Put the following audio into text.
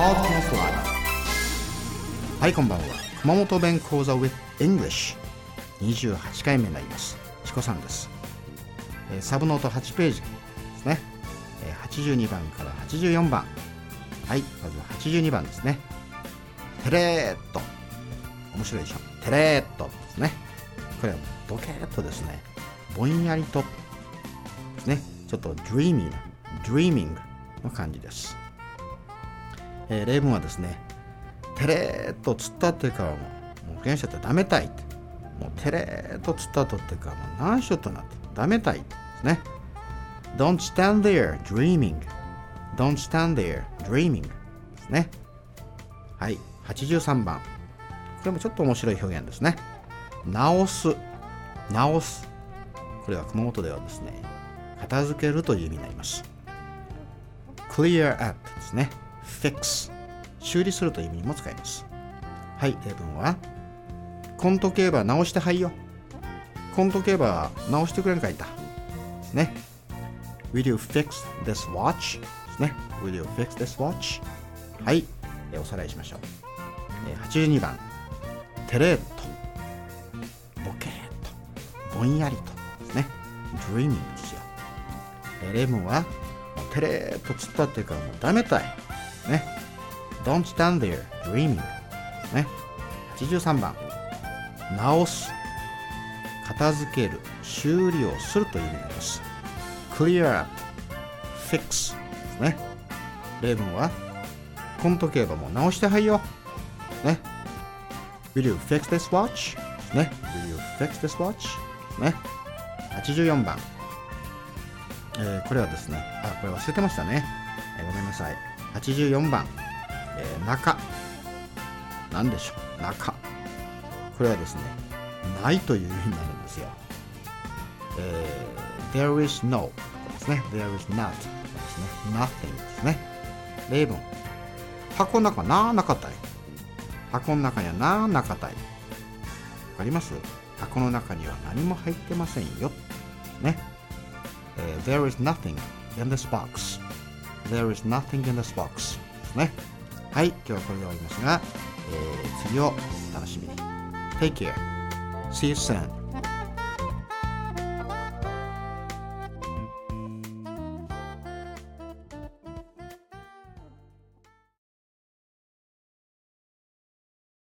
はいこんばんは。熊本弁講座 with English 28回目になります。チコさんです、えーサブノート8ページですね、えー82番から84番。はいまず82番ですね。テレーっと面白いでしょ？テレーっとですね。これはボケーっとですね。ぼんやりとですね。ちょっと dreamy な dreamy の感じです、えー例文はですねテレーっと突っ立ってからももう原者ってダメたいって。もうテレーっと突っ立っとってかもう何しようとなってダメたいですね。Don't stand there dreaming. Don't stand there dreaming. ですね。はい。83番。これもちょっと面白い表現ですね。直す。直す。これは熊本ではですね片付けるという意味になります。Clear up ですね。Fix 修理するという意味にも使います。はい例文は。コント競馬直してはいよ。コント競馬直してくれんかいたね。Will you fix this watch? ですね。Will you fix this watch? はい、えおさらいしましょう、えー82番。テレーっとボケーっとぼんやりと。ですね dreaming ですよ、えー例文は。テレーっと突っ立ってからもうダメたい。ね。Don't stand there dreaming. ね。83番。直す。片付ける。修理をするという意味になります。clear up. fix. ですね。例文はコント競馬も直してはいよ。ね。Will you fix this watch? ね。Will you fix this watch? ね。84番。えーこれはですね。あこれ忘れてましたね、えーごめんなさい。84番、えー中。なんでしょう？中。これはですねないという意味になるんですよ、えー there is no ですね。there is not ですね。nothing ですね。例文。箱の中ななかったい。箱の中にはななかったい。わかります？箱の中には何も入ってませんよ。ね、えー there is nothing in this box there is nothing in this box ですねはい今日はこれで終わりますが、えー次をお楽しみに Take care See you soon